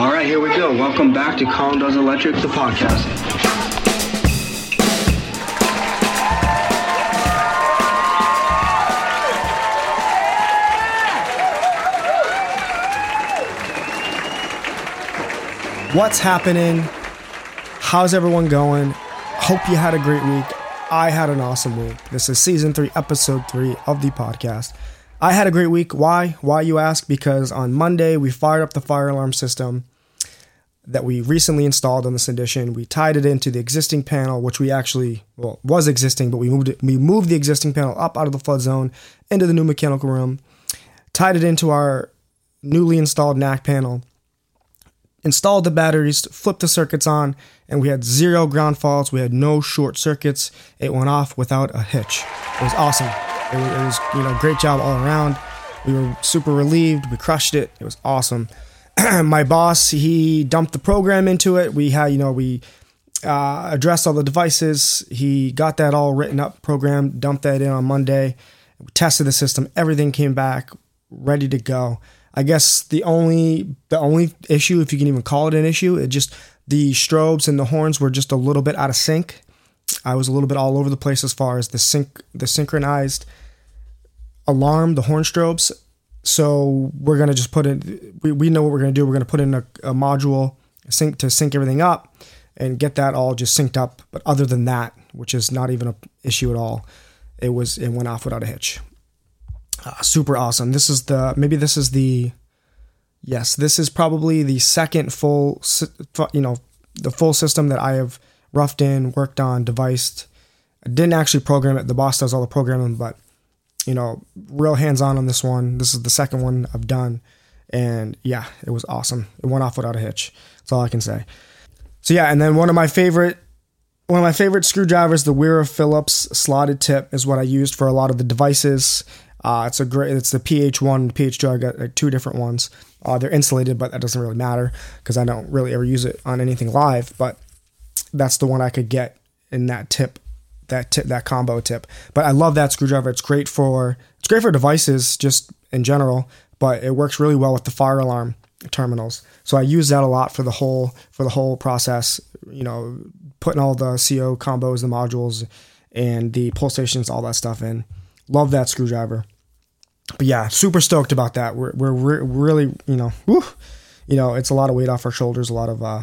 All right, here we go. Welcome back to Colin Does Electric, the podcast. What's happening? How's everyone going? Hope you had a great week. I had an awesome week. This is season three, episode three of the podcast. I had a great week. Why? Why you ask? Because on Monday we fired up the fire alarm system that we recently installed on this edition. We tied it into the existing panel, which we actually well was existing, but we moved it, we moved the existing panel up out of the flood zone into the new mechanical room, tied it into our newly installed NAC panel, installed the batteries, flipped the circuits on, and we had zero ground faults. We had no short circuits. It went off without a hitch. It was awesome. It was, it was you know great job all around. We were super relieved. We crushed it. It was awesome. my boss he dumped the program into it. We had you know we uh, addressed all the devices. He got that all written up, program, dumped that in on Monday. We tested the system. Everything came back ready to go. I guess the only the only issue, if you can even call it an issue, it just the strobes and the horns were just a little bit out of sync. I was a little bit all over the place as far as the sync the synchronized alarm, the horn strobes. So we're gonna just put in. We, we know what we're gonna do. We're gonna put in a, a module sync to sync everything up and get that all just synced up. But other than that, which is not even an issue at all, it was it went off without a hitch. Uh, super awesome. This is the maybe this is the yes, this is probably the second full you know the full system that I have roughed in, worked on, devised. I didn't actually program it. The boss does all the programming, but you know, real hands on on this one. This is the second one I've done. And yeah, it was awesome. It went off without a hitch. That's all I can say. So yeah, and then one of my favorite one of my favorite screwdrivers, the Wera Phillips slotted tip, is what I used for a lot of the devices. Uh, it's a great. It's the PH1, PH2. I got like, two different ones. Uh, they're insulated, but that doesn't really matter because I don't really ever use it on anything live. But that's the one I could get in that tip that tip, that combo tip. But I love that screwdriver. It's great for it's great for devices just in general, but it works really well with the fire alarm terminals. So I use that a lot for the whole for the whole process. You know, putting all the CO combos, the modules, and the pull stations, all that stuff in. Love that screwdriver. But yeah, super stoked about that. We're we're re- really you know, whew, you know, it's a lot of weight off our shoulders, a lot of uh,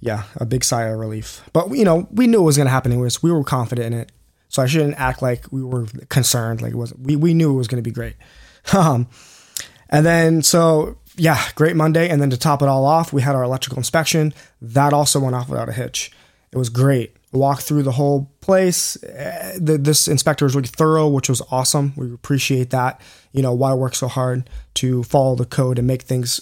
yeah, a big sigh of relief. But you know, we knew it was going to happen anyways. We were confident in it, so I shouldn't act like we were concerned. Like it was, we we knew it was going to be great. Um, and then so yeah, great Monday, and then to top it all off, we had our electrical inspection. That also went off without a hitch. It was great. Walked through the whole place. Eh, the, this inspector was really thorough, which was awesome. We appreciate that. You know why work so hard to follow the code and make things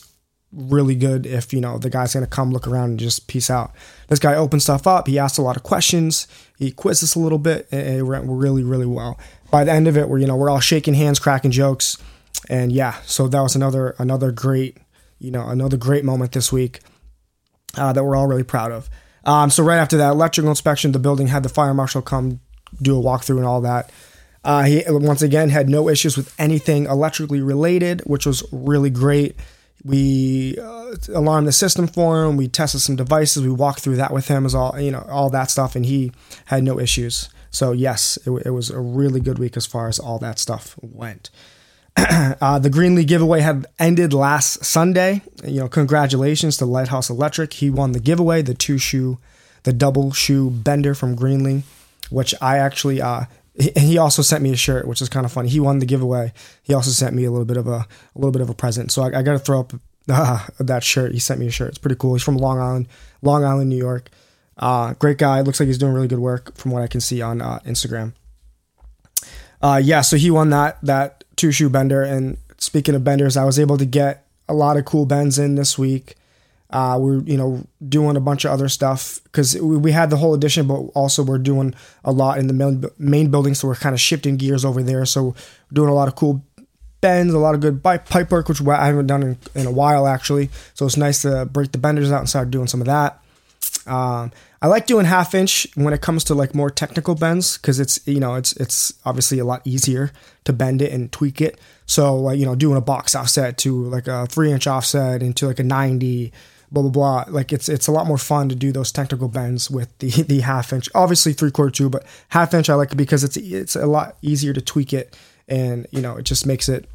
really good if you know the guy's gonna come look around and just peace out. This guy opened stuff up. He asked a lot of questions. He quizzed us a little bit, it went really, really well. By the end of it, we're you know we're all shaking hands, cracking jokes, and yeah. So that was another another great you know another great moment this week uh, that we're all really proud of. Um, so right after that electrical inspection, the building had the fire marshal come do a walkthrough and all that. Uh, he once again had no issues with anything electrically related, which was really great. We uh, alarmed the system for him. We tested some devices. We walked through that with him as all you know, all that stuff, and he had no issues. So yes, it, it was a really good week as far as all that stuff went. uh, the Greenlee giveaway had ended last Sunday. You know, congratulations to Lighthouse Electric. He won the giveaway, the two shoe, the double shoe bender from Greenlee, which I actually uh, he also sent me a shirt, which is kind of funny. He won the giveaway. He also sent me a little bit of a, a little bit of a present. So I, I got to throw up uh, that shirt. He sent me a shirt. It's pretty cool. He's from Long Island, Long Island, New York. Uh, great guy. Looks like he's doing really good work from what I can see on uh, Instagram. Uh, yeah, so he won that that two shoe bender. And speaking of benders, I was able to get a lot of cool bends in this week. Uh, we're you know doing a bunch of other stuff because we, we had the whole edition, but also we're doing a lot in the main, main building, so we're kind of shifting gears over there. So doing a lot of cool bends, a lot of good pipe work, which I haven't done in, in a while actually. So it's nice to break the benders out and start doing some of that. Um, I like doing half inch when it comes to like more technical bends because it's you know it's it's obviously a lot easier to bend it and tweak it. So like you know doing a box offset to like a three inch offset into like a ninety, blah blah blah. Like it's it's a lot more fun to do those technical bends with the the half inch. Obviously three quarter too, but half inch I like because it's it's a lot easier to tweak it and you know it just makes it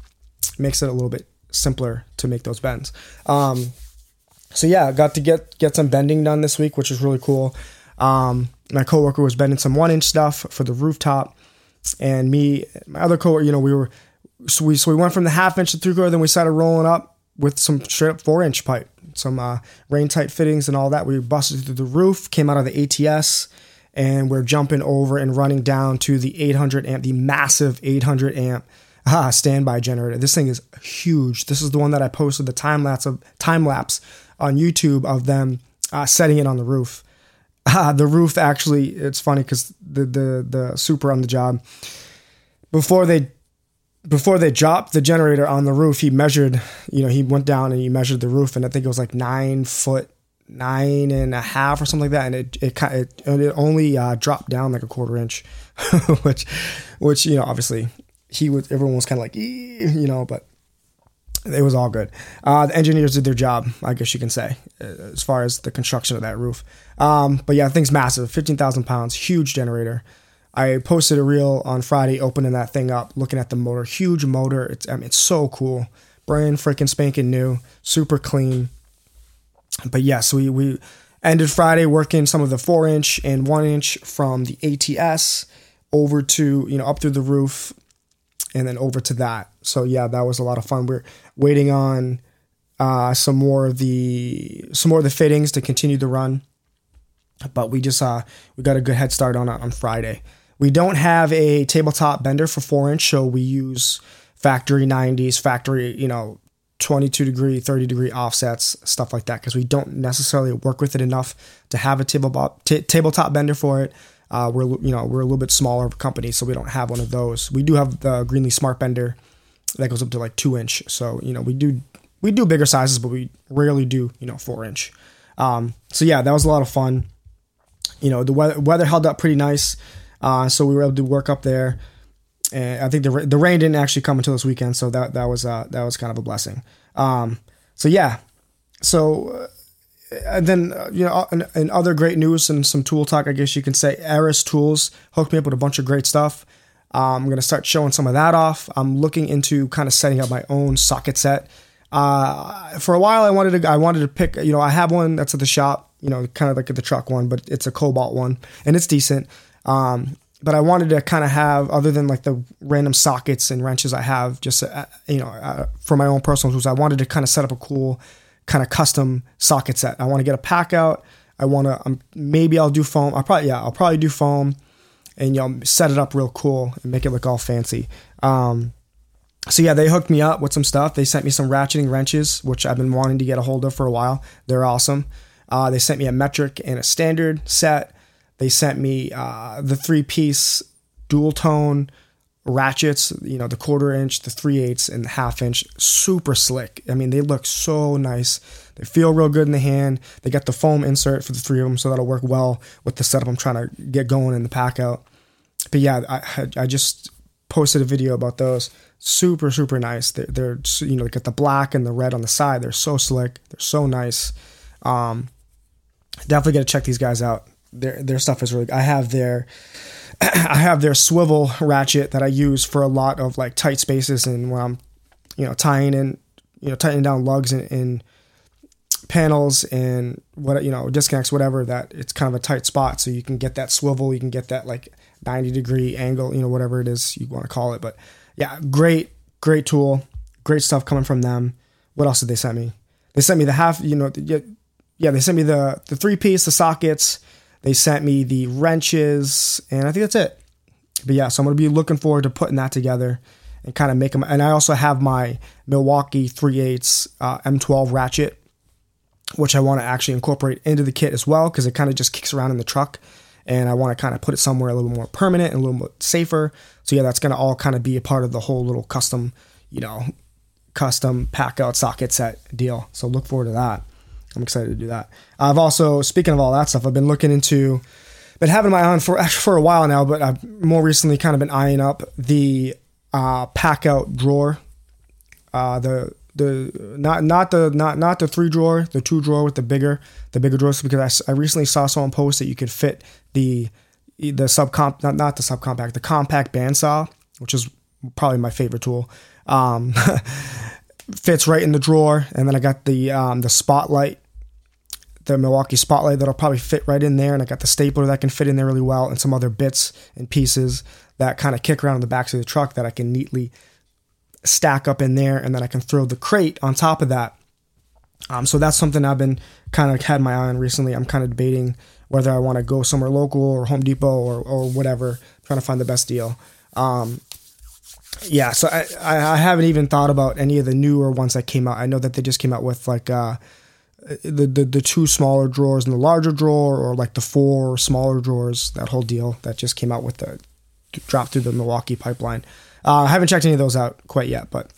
makes it a little bit simpler to make those bends. Um, so yeah, got to get get some bending done this week, which is really cool. Um, my coworker was bending some one inch stuff for the rooftop, and me, my other coworker, you know, we were so we so we went from the half inch to three quarter, then we started rolling up with some straight up four inch pipe, some uh, rain tight fittings and all that. We busted through the roof, came out of the ATS, and we're jumping over and running down to the 800 amp, the massive 800 amp standby generator. This thing is huge. This is the one that I posted the time lapse of time lapse on YouTube of them uh, setting it on the roof. Uh, the roof actually, it's funny because the, the the super on the job before they before they dropped the generator on the roof, he measured. You know, he went down and he measured the roof, and I think it was like nine foot nine and a half or something like that, and it it it, it only uh, dropped down like a quarter inch, which which you know obviously he was everyone was kind of like you know, but it was all good. Uh, the engineers did their job, I guess you can say, uh, as far as the construction of that roof. Um, but yeah, thing's massive, fifteen thousand pounds, huge generator. I posted a reel on Friday, opening that thing up, looking at the motor, huge motor. It's I mean, it's so cool, brand freaking spanking new, super clean. But yes, we we ended Friday working some of the four inch and one inch from the ATS over to you know up through the roof and then over to that. So yeah, that was a lot of fun. We're waiting on uh, some more of the some more of the fittings to continue the run, but we just uh, we got a good head start on on Friday. We don't have a tabletop bender for four inch, so we use factory 90s, factory you know 22 degree, 30 degree offsets, stuff like that, because we don't necessarily work with it enough to have a tabletop t- tabletop bender for it. Uh, we're you know we're a little bit smaller company, so we don't have one of those. We do have the Greenlee Smart Bender that goes up to like two inch. So you know we do we do bigger sizes, but we rarely do you know four inch. Um, so yeah, that was a lot of fun. You know the weather weather held up pretty nice, uh, so we were able to work up there. And I think the the rain didn't actually come until this weekend, so that that was uh, that was kind of a blessing. Um, so yeah, so. Uh, and then uh, you know, and, and, other great news and some tool talk, I guess you can say. Ares Tools hooked me up with a bunch of great stuff. Um, I'm going to start showing some of that off. I'm looking into kind of setting up my own socket set. Uh, for a while, I wanted to I wanted to pick. You know, I have one that's at the shop. You know, kind of like the truck one, but it's a Kobalt one, and it's decent. Um, but I wanted to kind of have, other than like the random sockets and wrenches I have, just uh, you know, uh, for my own personal tools, I wanted to kind of set up a cool, kind of custom socket set. I want to get a pack out. I want to um, maybe I'll do foam. I'll probably yeah, I'll probably do foam and you know set it up real cool and make it look all fancy. Um, so yeah, they hooked me up with some stuff. They sent me some ratcheting wrenches, which I've been wanting to get a hold of for a while. They're awesome. Uh, they sent me a metric and a standard set. They sent me uh, the three piece dual tone ratchets, you know, the quarter inch, the three eighths, and the half inch. Super slick. I mean, they look so nice. They feel real good in the hand. They got the foam insert for the three of them, so that'll work well with the setup I'm trying to get going in the pack out. But yeah, I, I just posted a video about those. Super, super nice. They're, they're you know, they got the black and the red on the side. They're so slick. They're so nice. Um, definitely got to check these guys out. Their their stuff is really. I have their I have their swivel ratchet that I use for a lot of like tight spaces and when I'm you know tying in you know tightening down lugs and, and panels and what you know disconnects whatever that it's kind of a tight spot so you can get that swivel you can get that like 90 degree angle you know whatever it is you want to call it but yeah great great tool great stuff coming from them. What else did they send me? They sent me the half you know yeah they sent me the the three piece the sockets. They sent me the wrenches and i think that's it. But yeah so i'm to be looking forward to putting that together and kind of make them and i also have my milwaukee 3 8 uh, m12 ratchet which I want to actually incorporate into the kit as well because it kind of just kicks around in the truck and I want to kind of put it somewhere a little more permanent and a little bit safer. So yeah, that's going to all kind of be a part of the whole little custom, you know, custom pack out socket set deal. So look forward to that. I'm excited to do that. I've also, speaking of all that stuff, I've been looking into, been having my eye on for for a while now, but I've more recently kind of been eyeing up the uh, pack out drawer, uh, the the not not the not not the three drawer, the two drawer with the bigger the bigger drawers because I, I recently saw someone post that you could fit the the subcomp not not the subcompact the compact bandsaw, which is probably my favorite tool. Um, fits right in the drawer, and then I got the um, the spotlight, the Milwaukee spotlight that'll probably fit right in there, and I got the stapler that can fit in there really well, and some other bits and pieces that kind of kick around in the backs of the truck that I can neatly stack up in there, and then I can throw the crate on top of that. Um, so that's something I've been kind of had my eye on recently. I'm kind of debating whether I want to go somewhere local or Home Depot or, or whatever, trying to find the best deal. Um, yeah, so I, I haven't even thought about any of the newer ones that came out. I know that they just came out with like uh, the, the the two smaller drawers and the larger drawer, or like the four smaller drawers. That whole deal that just came out with the drop through the Milwaukee pipeline. Uh, I haven't checked any of those out quite yet, but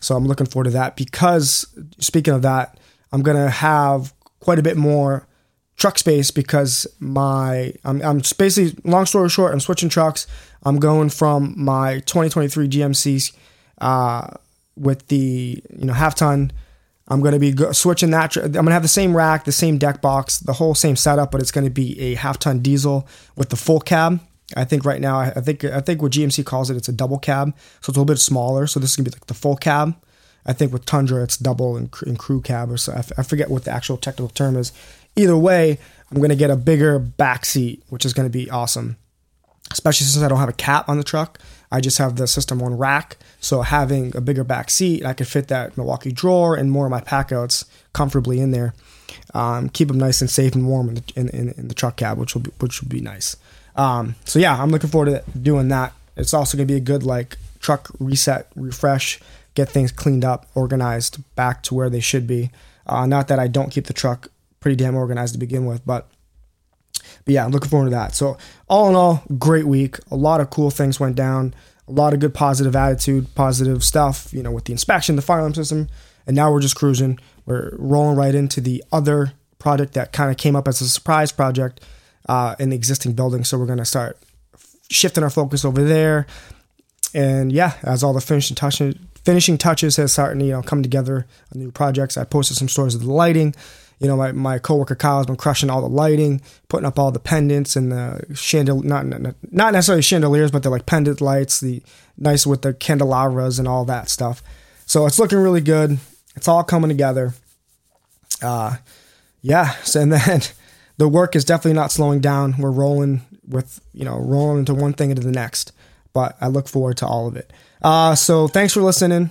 so I'm looking forward to that because speaking of that, I'm gonna have quite a bit more truck space because my I'm, I'm basically long story short, I'm switching trucks. I'm going from my 2023 GMCs uh, with the you know half ton. I'm going to be go- switching that. I'm going to have the same rack, the same deck box, the whole same setup, but it's going to be a half ton diesel with the full cab. I think right now, I think I think what GMC calls it, it's a double cab, so it's a little bit smaller. So this is gonna be like the full cab. I think with Tundra, it's double and, and crew cab, or so. I, f- I forget what the actual technical term is. Either way, I'm gonna get a bigger back seat, which is gonna be awesome. Especially since I don't have a cap on the truck, I just have the system on rack. So having a bigger back seat, I could fit that Milwaukee drawer and more of my packouts comfortably in there. Um, keep them nice and safe and warm in the, in, in, in the truck cab, which will be, which will be nice. Um, so yeah, I'm looking forward to doing that. It's also gonna be a good like truck reset, refresh, get things cleaned up, organized, back to where they should be. Uh, not that I don't keep the truck pretty damn organized to begin with, but but yeah, I'm looking forward to that. So all in all, great week. A lot of cool things went down. A lot of good positive attitude, positive stuff. You know, with the inspection, the fire alarm system, and now we're just cruising. We're rolling right into the other project that kind of came up as a surprise project uh, in the existing building. So we're going to start shifting our focus over there. And yeah, as all the finishing touches, finishing touches has started, you know, come together on new projects. I posted some stories of the lighting. You know, my, my coworker Kyle has been crushing all the lighting, putting up all the pendants and the chandelier, not, not necessarily chandeliers, but they're like pendant lights, the nice with the candelabras and all that stuff. So it's looking really good. It's all coming together. Uh, yeah. So, and then the work is definitely not slowing down. We're rolling with, you know, rolling into one thing into the next. But I look forward to all of it. Uh, so thanks for listening.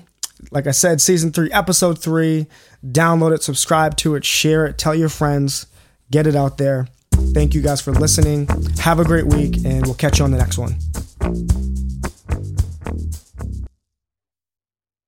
Like I said, season three, episode three. Download it, subscribe to it, share it, tell your friends, get it out there. Thank you guys for listening. Have a great week, and we'll catch you on the next one.